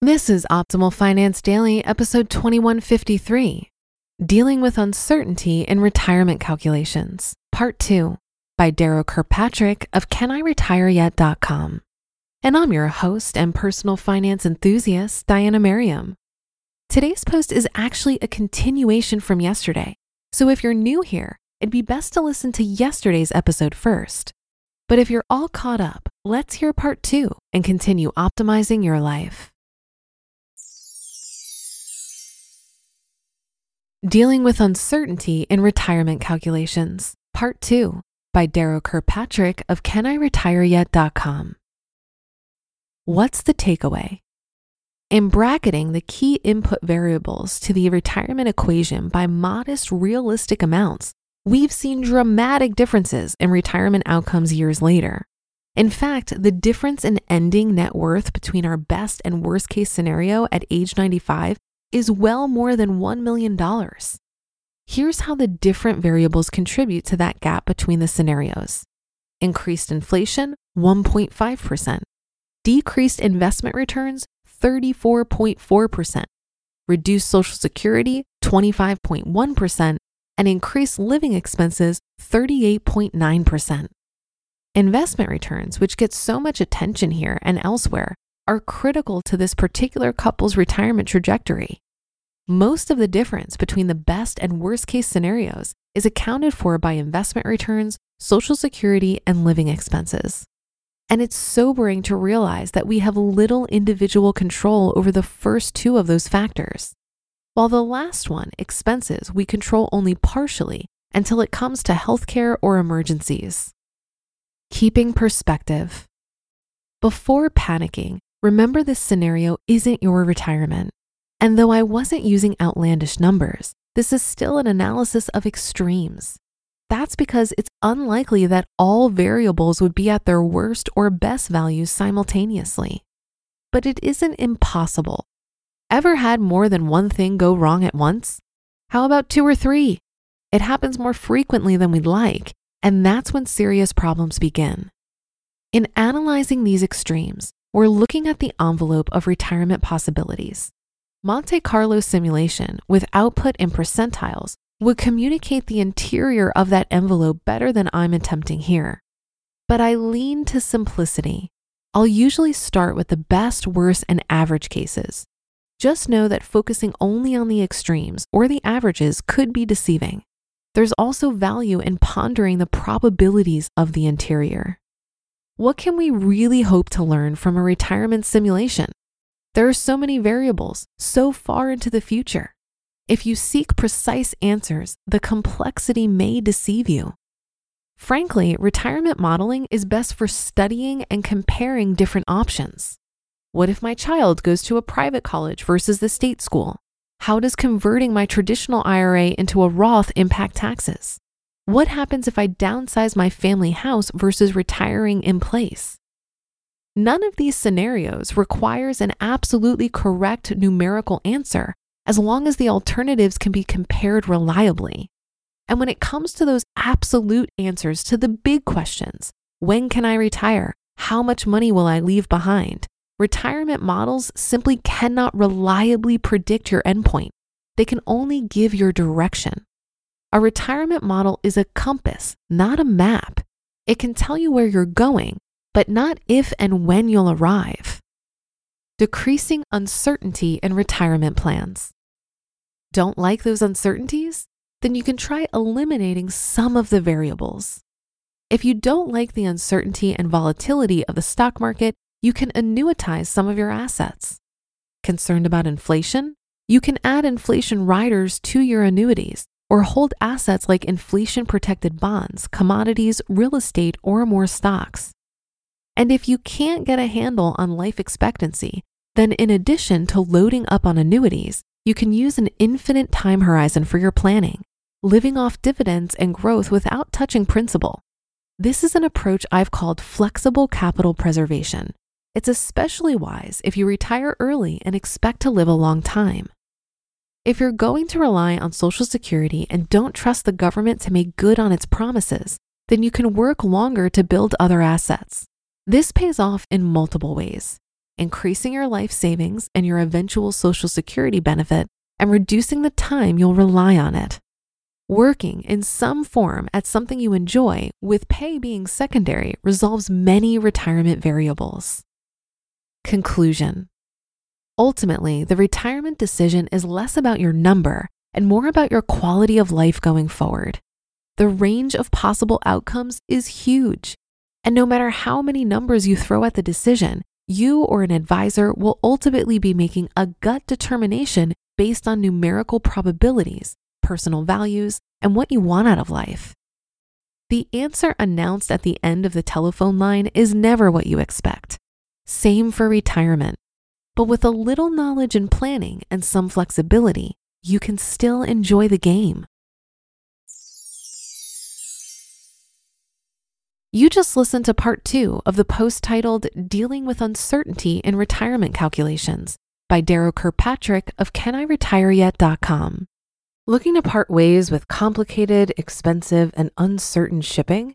This is Optimal Finance Daily, episode 2153 Dealing with Uncertainty in Retirement Calculations, Part 2 by Darrow Kirkpatrick of CanIRetireYet.com. And I'm your host and personal finance enthusiast, Diana Merriam. Today's post is actually a continuation from yesterday, so if you're new here, it'd be best to listen to yesterday's episode first. But if you're all caught up, let's hear part two and continue optimizing your life. Dealing with Uncertainty in Retirement Calculations, Part 2 by Darrow Kirkpatrick of CanIRetireYet.com. What's the takeaway? In bracketing the key input variables to the retirement equation by modest, realistic amounts, we've seen dramatic differences in retirement outcomes years later. In fact, the difference in ending net worth between our best and worst case scenario at age 95 is well more than $1 million. Here's how the different variables contribute to that gap between the scenarios increased inflation, 1.5%, decreased investment returns, 34.4%, reduced Social Security, 25.1%, and increased living expenses, 38.9%. Investment returns, which get so much attention here and elsewhere, are critical to this particular couple's retirement trajectory. Most of the difference between the best and worst case scenarios is accounted for by investment returns, Social Security, and living expenses. And it's sobering to realize that we have little individual control over the first two of those factors. While the last one, expenses, we control only partially until it comes to healthcare or emergencies. Keeping perspective. Before panicking, remember this scenario isn't your retirement. And though I wasn't using outlandish numbers, this is still an analysis of extremes. That's because it's unlikely that all variables would be at their worst or best values simultaneously. But it isn't impossible. Ever had more than one thing go wrong at once? How about two or three? It happens more frequently than we'd like, and that's when serious problems begin. In analyzing these extremes, we're looking at the envelope of retirement possibilities. Monte Carlo simulation with output in percentiles would communicate the interior of that envelope better than I'm attempting here. But I lean to simplicity. I'll usually start with the best, worst, and average cases. Just know that focusing only on the extremes or the averages could be deceiving. There's also value in pondering the probabilities of the interior. What can we really hope to learn from a retirement simulation? There are so many variables, so far into the future. If you seek precise answers, the complexity may deceive you. Frankly, retirement modeling is best for studying and comparing different options. What if my child goes to a private college versus the state school? How does converting my traditional IRA into a Roth impact taxes? What happens if I downsize my family house versus retiring in place? None of these scenarios requires an absolutely correct numerical answer as long as the alternatives can be compared reliably. And when it comes to those absolute answers to the big questions when can I retire? How much money will I leave behind? Retirement models simply cannot reliably predict your endpoint. they can only give your direction. A retirement model is a compass, not a map. It can tell you where you're going, but not if and when you'll arrive. Decreasing uncertainty in retirement plans. Don't like those uncertainties? Then you can try eliminating some of the variables. If you don't like the uncertainty and volatility of the stock market, you can annuitize some of your assets. Concerned about inflation? You can add inflation riders to your annuities or hold assets like inflation protected bonds, commodities, real estate, or more stocks. And if you can't get a handle on life expectancy, then in addition to loading up on annuities, you can use an infinite time horizon for your planning, living off dividends and growth without touching principal. This is an approach I've called flexible capital preservation. It's especially wise if you retire early and expect to live a long time. If you're going to rely on Social Security and don't trust the government to make good on its promises, then you can work longer to build other assets. This pays off in multiple ways increasing your life savings and your eventual Social Security benefit, and reducing the time you'll rely on it. Working in some form at something you enjoy, with pay being secondary, resolves many retirement variables. Conclusion Ultimately, the retirement decision is less about your number and more about your quality of life going forward. The range of possible outcomes is huge. And no matter how many numbers you throw at the decision, you or an advisor will ultimately be making a gut determination based on numerical probabilities, personal values, and what you want out of life. The answer announced at the end of the telephone line is never what you expect. Same for retirement. But with a little knowledge and planning and some flexibility, you can still enjoy the game. You just listened to part two of the post titled Dealing with Uncertainty in Retirement Calculations by Darrow Kirkpatrick of CanIRetireYet.com. Looking to part ways with complicated, expensive, and uncertain shipping?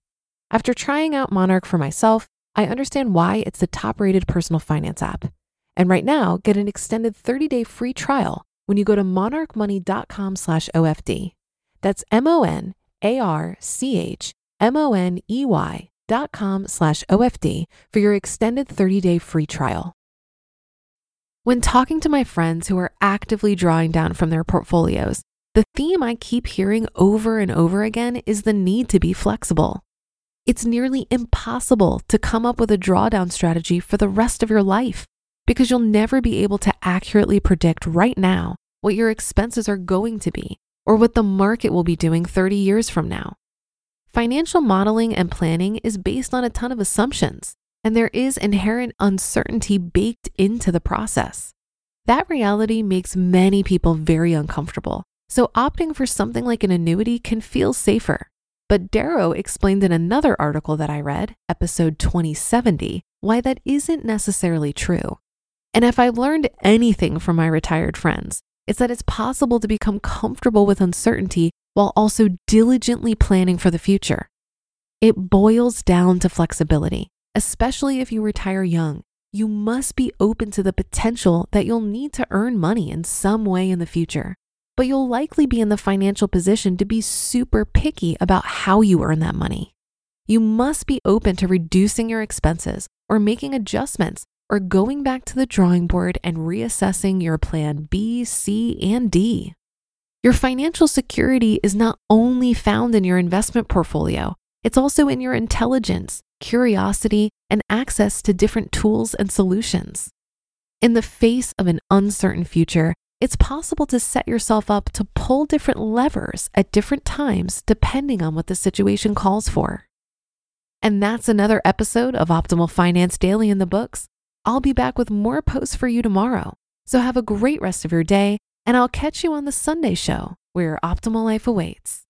After trying out Monarch for myself, I understand why it's the top rated personal finance app. And right now, get an extended 30 day free trial when you go to monarchmoney.com slash OFD. That's M O N A R C H M O N E Y dot com slash OFD for your extended 30 day free trial. When talking to my friends who are actively drawing down from their portfolios, the theme I keep hearing over and over again is the need to be flexible. It's nearly impossible to come up with a drawdown strategy for the rest of your life because you'll never be able to accurately predict right now what your expenses are going to be or what the market will be doing 30 years from now. Financial modeling and planning is based on a ton of assumptions, and there is inherent uncertainty baked into the process. That reality makes many people very uncomfortable, so opting for something like an annuity can feel safer. But Darrow explained in another article that I read, episode 2070, why that isn't necessarily true. And if I've learned anything from my retired friends, it's that it's possible to become comfortable with uncertainty while also diligently planning for the future. It boils down to flexibility, especially if you retire young. You must be open to the potential that you'll need to earn money in some way in the future, but you'll likely be in the financial position to be super picky about how you earn that money. You must be open to reducing your expenses or making adjustments or going back to the drawing board and reassessing your plan B, C, and D. Your financial security is not only found in your investment portfolio, it's also in your intelligence, curiosity, and access to different tools and solutions. In the face of an uncertain future, it's possible to set yourself up to pull different levers at different times depending on what the situation calls for. And that's another episode of Optimal Finance Daily in the books. I'll be back with more posts for you tomorrow. So have a great rest of your day, and I'll catch you on the Sunday show where your optimal life awaits.